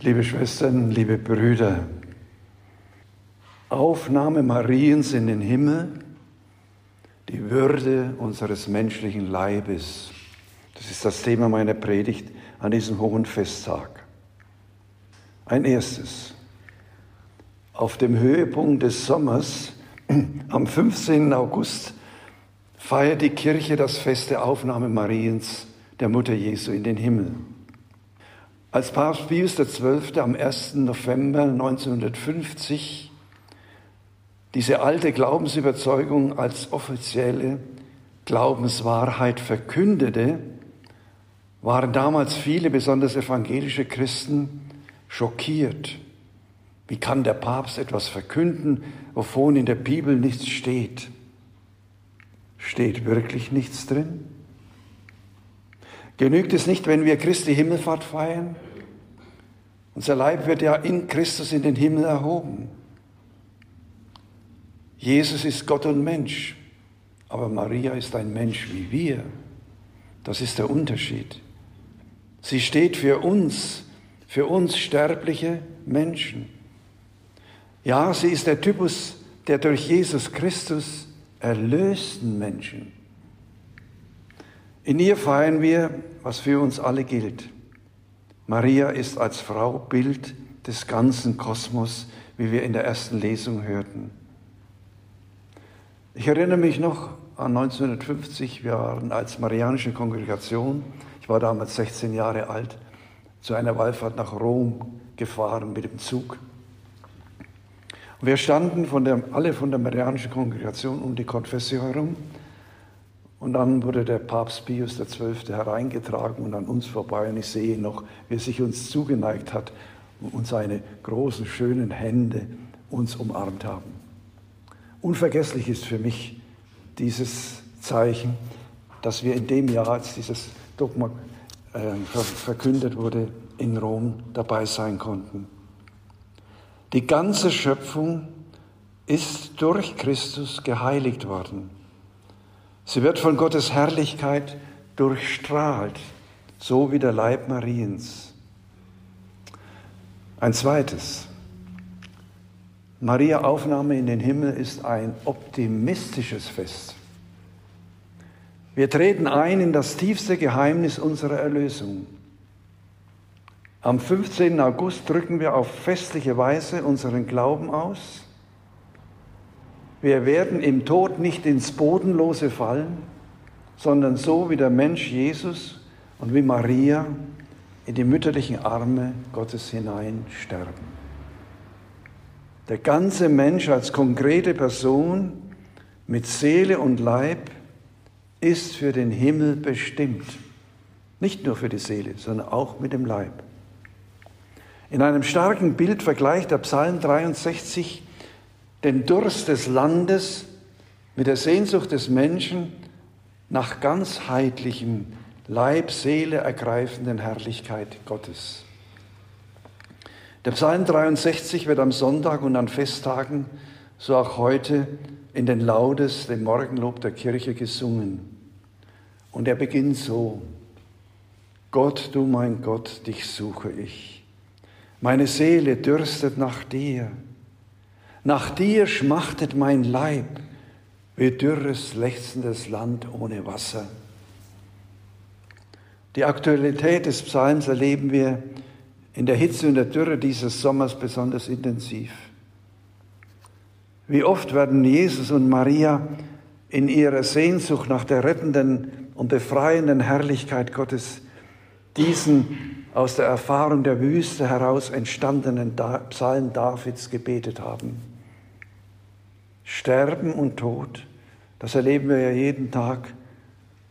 Liebe Schwestern, liebe Brüder, Aufnahme Mariens in den Himmel, die Würde unseres menschlichen Leibes. Das ist das Thema meiner Predigt an diesem hohen Festtag. Ein erstes. Auf dem Höhepunkt des Sommers, am 15. August, feiert die Kirche das Fest der Aufnahme Mariens, der Mutter Jesu, in den Himmel. Als Papst Pius XII. am 1. November 1950 diese alte Glaubensüberzeugung als offizielle Glaubenswahrheit verkündete, waren damals viele, besonders evangelische Christen, schockiert. Wie kann der Papst etwas verkünden, wovon in der Bibel nichts steht? Steht wirklich nichts drin? Genügt es nicht, wenn wir Christi Himmelfahrt feiern? Unser Leib wird ja in Christus in den Himmel erhoben. Jesus ist Gott und Mensch, aber Maria ist ein Mensch wie wir. Das ist der Unterschied. Sie steht für uns, für uns sterbliche Menschen. Ja, sie ist der Typus der durch Jesus Christus erlösten Menschen. In ihr feiern wir, was für uns alle gilt. Maria ist als Frau Bild des ganzen Kosmos, wie wir in der ersten Lesung hörten. Ich erinnere mich noch an 1950, wir waren als Marianische Kongregation, ich war damals 16 Jahre alt, zu einer Wallfahrt nach Rom gefahren mit dem Zug. Und wir standen von der, alle von der Marianischen Kongregation um die Konfessio herum. Und dann wurde der Papst Pius XII. hereingetragen und an uns vorbei. Und ich sehe noch, wie er sich uns zugeneigt hat und seine großen, schönen Hände uns umarmt haben. Unvergesslich ist für mich dieses Zeichen, dass wir in dem Jahr, als dieses Dogma äh, verkündet wurde, in Rom dabei sein konnten. Die ganze Schöpfung ist durch Christus geheiligt worden. Sie wird von Gottes Herrlichkeit durchstrahlt, so wie der Leib Mariens. Ein zweites. Maria Aufnahme in den Himmel ist ein optimistisches Fest. Wir treten ein in das tiefste Geheimnis unserer Erlösung. Am 15. August drücken wir auf festliche Weise unseren Glauben aus. Wir werden im Tod nicht ins Bodenlose fallen, sondern so wie der Mensch Jesus und wie Maria in die mütterlichen Arme Gottes hinein sterben. Der ganze Mensch als konkrete Person mit Seele und Leib ist für den Himmel bestimmt. Nicht nur für die Seele, sondern auch mit dem Leib. In einem starken Bild vergleicht der Psalm 63 den Durst des Landes mit der Sehnsucht des Menschen nach ganzheitlichem Leib, Seele ergreifenden Herrlichkeit Gottes. Der Psalm 63 wird am Sonntag und an Festtagen, so auch heute, in den Laudes, dem Morgenlob der Kirche gesungen. Und er beginnt so, Gott, du mein Gott, dich suche ich. Meine Seele dürstet nach dir. Nach dir schmachtet mein Leib, wie dürres, lechzendes Land ohne Wasser. Die Aktualität des Psalms erleben wir in der Hitze und der Dürre dieses Sommers besonders intensiv. Wie oft werden Jesus und Maria in ihrer Sehnsucht nach der rettenden und befreienden Herrlichkeit Gottes diesen aus der Erfahrung der Wüste heraus entstandenen Psalm Davids gebetet haben. Sterben und Tod, das erleben wir ja jeden Tag,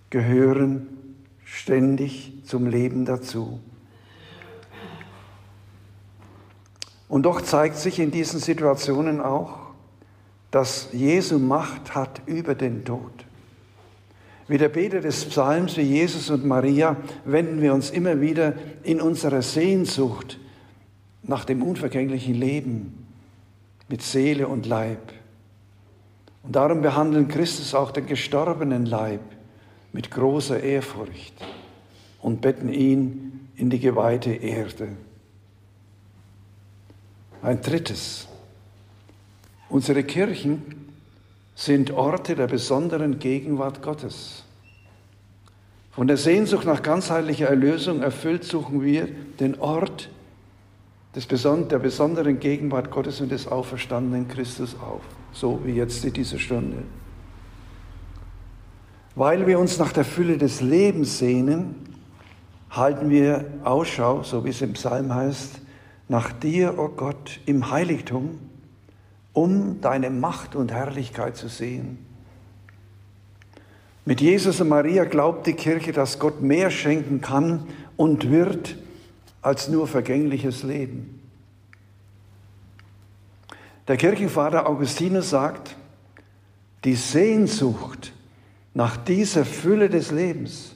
gehören ständig zum Leben dazu. Und doch zeigt sich in diesen Situationen auch, dass Jesu Macht hat über den Tod. Wie der Beter des Psalms, wie Jesus und Maria, wenden wir uns immer wieder in unserer Sehnsucht nach dem unvergänglichen Leben mit Seele und Leib. Und darum behandeln Christus auch den gestorbenen Leib mit großer Ehrfurcht und betten ihn in die geweihte Erde. Ein drittes. Unsere Kirchen sind Orte der besonderen Gegenwart Gottes. Von der Sehnsucht nach ganzheitlicher Erlösung erfüllt suchen wir den Ort des der besonderen Gegenwart Gottes und des auferstandenen Christus auf, so wie jetzt in dieser Stunde. Weil wir uns nach der Fülle des Lebens sehnen, halten wir Ausschau, so wie es im Psalm heißt, nach dir, o oh Gott, im Heiligtum, um deine Macht und Herrlichkeit zu sehen. Mit Jesus und Maria glaubt die Kirche, dass Gott mehr schenken kann und wird als nur vergängliches Leben. Der Kirchenvater Augustinus sagt, die Sehnsucht nach dieser Fülle des Lebens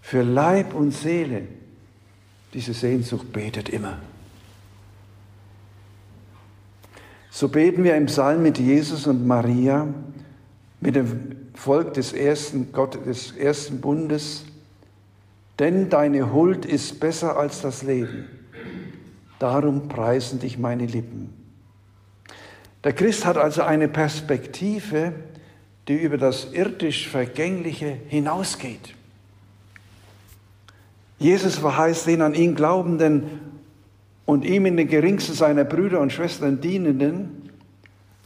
für Leib und Seele, diese Sehnsucht betet immer. So beten wir im Psalm mit Jesus und Maria, mit dem Volk des ersten, Gott, des ersten Bundes, denn deine Huld ist besser als das Leben. Darum preisen dich meine Lippen. Der Christ hat also eine Perspektive, die über das irdisch Vergängliche hinausgeht. Jesus verheißt den an ihn Glaubenden und ihm in den geringsten seiner Brüder und Schwestern Dienenden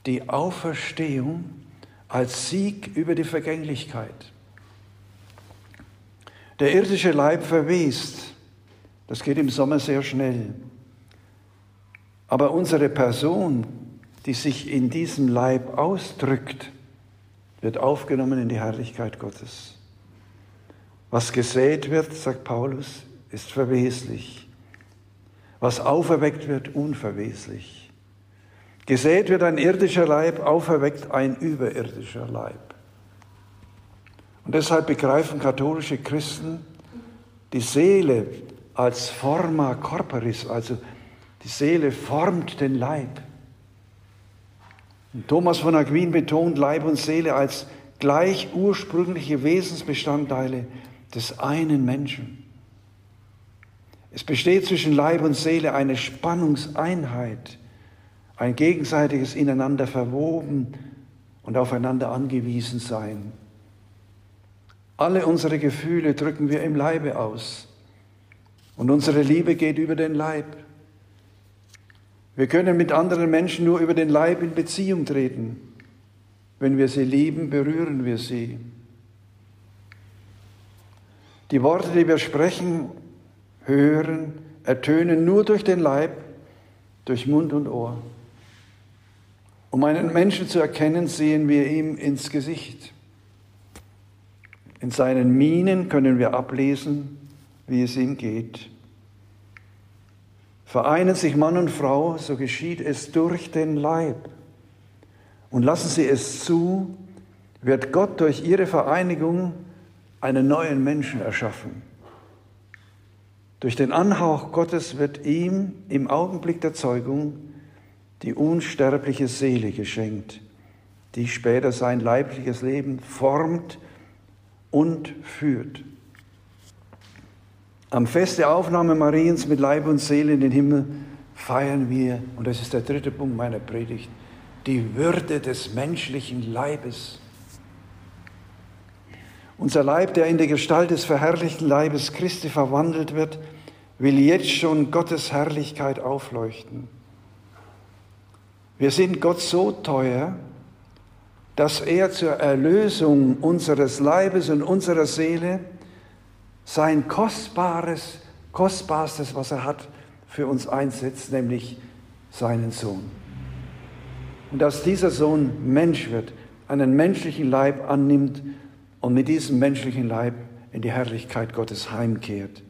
die Auferstehung als Sieg über die Vergänglichkeit. Der irdische Leib verwest, das geht im Sommer sehr schnell. Aber unsere Person, die sich in diesem Leib ausdrückt, wird aufgenommen in die Herrlichkeit Gottes. Was gesät wird, sagt Paulus, ist verweslich. Was auferweckt wird, unverweslich. Gesät wird ein irdischer Leib, auferweckt ein überirdischer Leib. Und deshalb begreifen katholische Christen die Seele als forma corporis, also die Seele formt den Leib. Thomas von Aquin betont Leib und Seele als gleich ursprüngliche Wesensbestandteile des einen Menschen. Es besteht zwischen Leib und Seele eine Spannungseinheit, ein gegenseitiges ineinander verwoben und aufeinander angewiesen sein. Alle unsere Gefühle drücken wir im Leibe aus und unsere Liebe geht über den Leib. Wir können mit anderen Menschen nur über den Leib in Beziehung treten. Wenn wir sie lieben, berühren wir sie. Die Worte, die wir sprechen, hören, ertönen nur durch den Leib, durch Mund und Ohr. Um einen Menschen zu erkennen, sehen wir ihm ins Gesicht. In seinen Mienen können wir ablesen, wie es ihm geht. Vereinen sich Mann und Frau, so geschieht es durch den Leib. Und lassen Sie es zu, wird Gott durch ihre Vereinigung einen neuen Menschen erschaffen. Durch den Anhauch Gottes wird ihm im Augenblick der Zeugung die unsterbliche Seele geschenkt, die später sein leibliches Leben formt und führt. Am Fest der Aufnahme Mariens mit Leib und Seele in den Himmel feiern wir, und das ist der dritte Punkt meiner Predigt, die Würde des menschlichen Leibes. Unser Leib, der in die Gestalt des verherrlichten Leibes Christi verwandelt wird, will jetzt schon Gottes Herrlichkeit aufleuchten. Wir sind Gott so teuer, dass er zur Erlösung unseres Leibes und unserer Seele sein kostbares, kostbarstes, was er hat, für uns einsetzt, nämlich seinen Sohn. Und dass dieser Sohn Mensch wird, einen menschlichen Leib annimmt und mit diesem menschlichen Leib in die Herrlichkeit Gottes heimkehrt.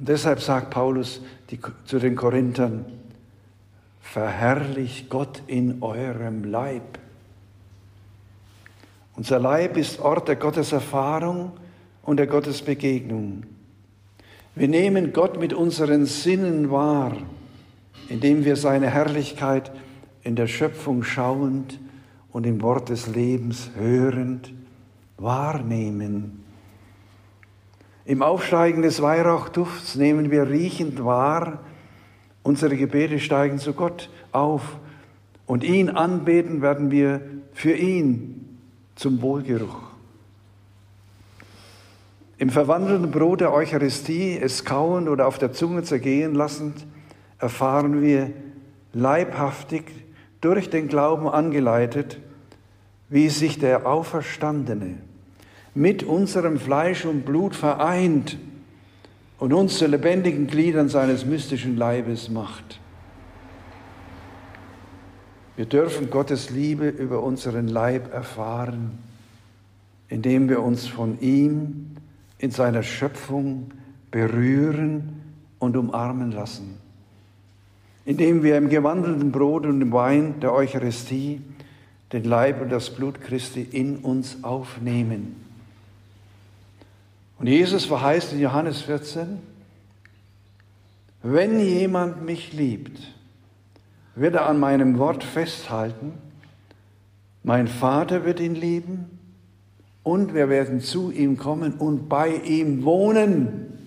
Und deshalb sagt Paulus die, zu den Korinthern, verherrlicht Gott in eurem Leib. Unser Leib ist Ort der Gotteserfahrung und der Gottesbegegnung. Wir nehmen Gott mit unseren Sinnen wahr, indem wir seine Herrlichkeit in der Schöpfung schauend und im Wort des Lebens hörend wahrnehmen. Im Aufsteigen des Weihrauchdufts nehmen wir riechend wahr, Unsere Gebete steigen zu Gott auf und ihn anbeten werden wir für ihn zum Wohlgeruch. Im verwandelten Brot der Eucharistie, es kauen oder auf der Zunge zergehen lassend, erfahren wir leibhaftig durch den Glauben angeleitet, wie sich der Auferstandene mit unserem Fleisch und Blut vereint und uns zu lebendigen Gliedern seines mystischen Leibes macht. Wir dürfen Gottes Liebe über unseren Leib erfahren, indem wir uns von ihm in seiner Schöpfung berühren und umarmen lassen, indem wir im gewandelten Brot und im Wein der Eucharistie den Leib und das Blut Christi in uns aufnehmen. Und Jesus verheißt in Johannes 14, wenn jemand mich liebt, wird er an meinem Wort festhalten, mein Vater wird ihn lieben und wir werden zu ihm kommen und bei ihm wohnen.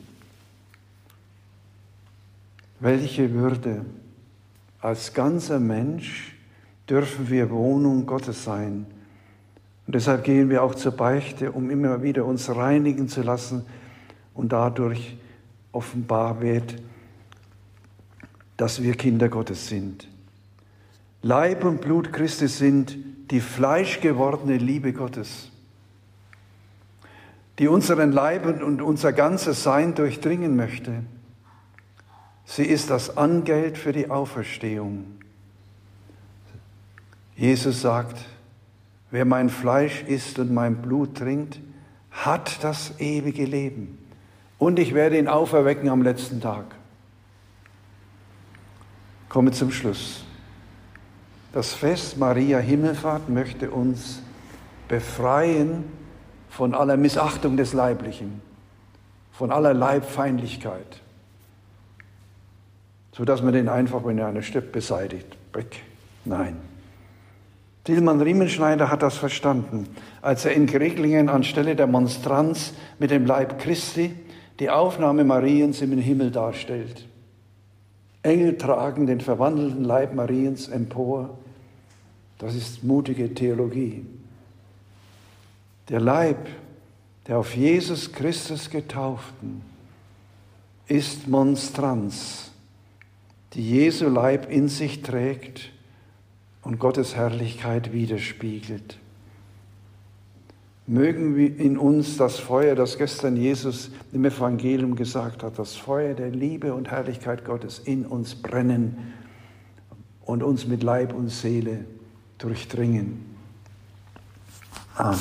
Welche Würde als ganzer Mensch dürfen wir Wohnung Gottes sein. Und deshalb gehen wir auch zur Beichte, um immer wieder uns reinigen zu lassen und dadurch offenbar wird, dass wir Kinder Gottes sind. Leib und Blut Christi sind die fleischgewordene Liebe Gottes, die unseren Leib und unser ganzes Sein durchdringen möchte. Sie ist das Angeld für die Auferstehung. Jesus sagt, wer mein Fleisch isst und mein Blut trinkt, hat das ewige Leben. Und ich werde ihn auferwecken am letzten Tag. Komme zum Schluss. Das Fest Maria Himmelfahrt möchte uns befreien von aller Missachtung des Leiblichen, von aller Leibfeindlichkeit, sodass man den einfach, wenn er eine beseitigt. Weg. Nein. Tilman Riemenschneider hat das verstanden, als er in Greglingen anstelle der Monstranz mit dem Leib Christi die Aufnahme Mariens im Himmel darstellt. Engel tragen den verwandelten Leib Mariens empor. Das ist mutige Theologie. Der Leib der auf Jesus Christus getauften ist Monstranz, die Jesu Leib in sich trägt und Gottes Herrlichkeit widerspiegelt. Mögen wir in uns das Feuer, das gestern Jesus im Evangelium gesagt hat, das Feuer der Liebe und Herrlichkeit Gottes in uns brennen und uns mit Leib und Seele durchdringen. Amen.